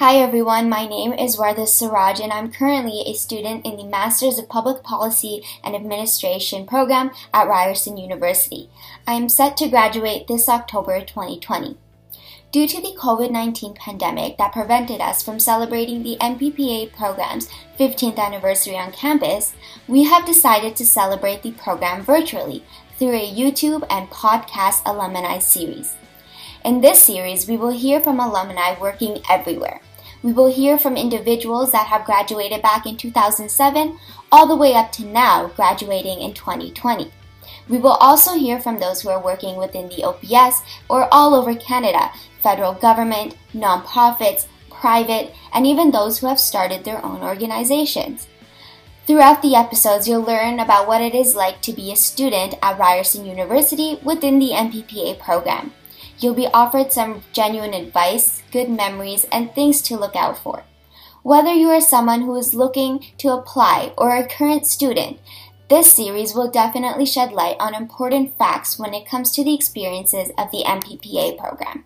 Hi everyone, my name is Wardah Siraj and I'm currently a student in the Masters of Public Policy and Administration program at Ryerson University. I am set to graduate this October 2020. Due to the COVID 19 pandemic that prevented us from celebrating the MPPA program's 15th anniversary on campus, we have decided to celebrate the program virtually through a YouTube and podcast alumni series. In this series, we will hear from alumni working everywhere. We will hear from individuals that have graduated back in 2007 all the way up to now, graduating in 2020. We will also hear from those who are working within the OPS or all over Canada, federal government, nonprofits, private, and even those who have started their own organizations. Throughout the episodes, you'll learn about what it is like to be a student at Ryerson University within the MPPA program. You'll be offered some genuine advice, good memories, and things to look out for. Whether you are someone who is looking to apply or a current student, this series will definitely shed light on important facts when it comes to the experiences of the MPPA program.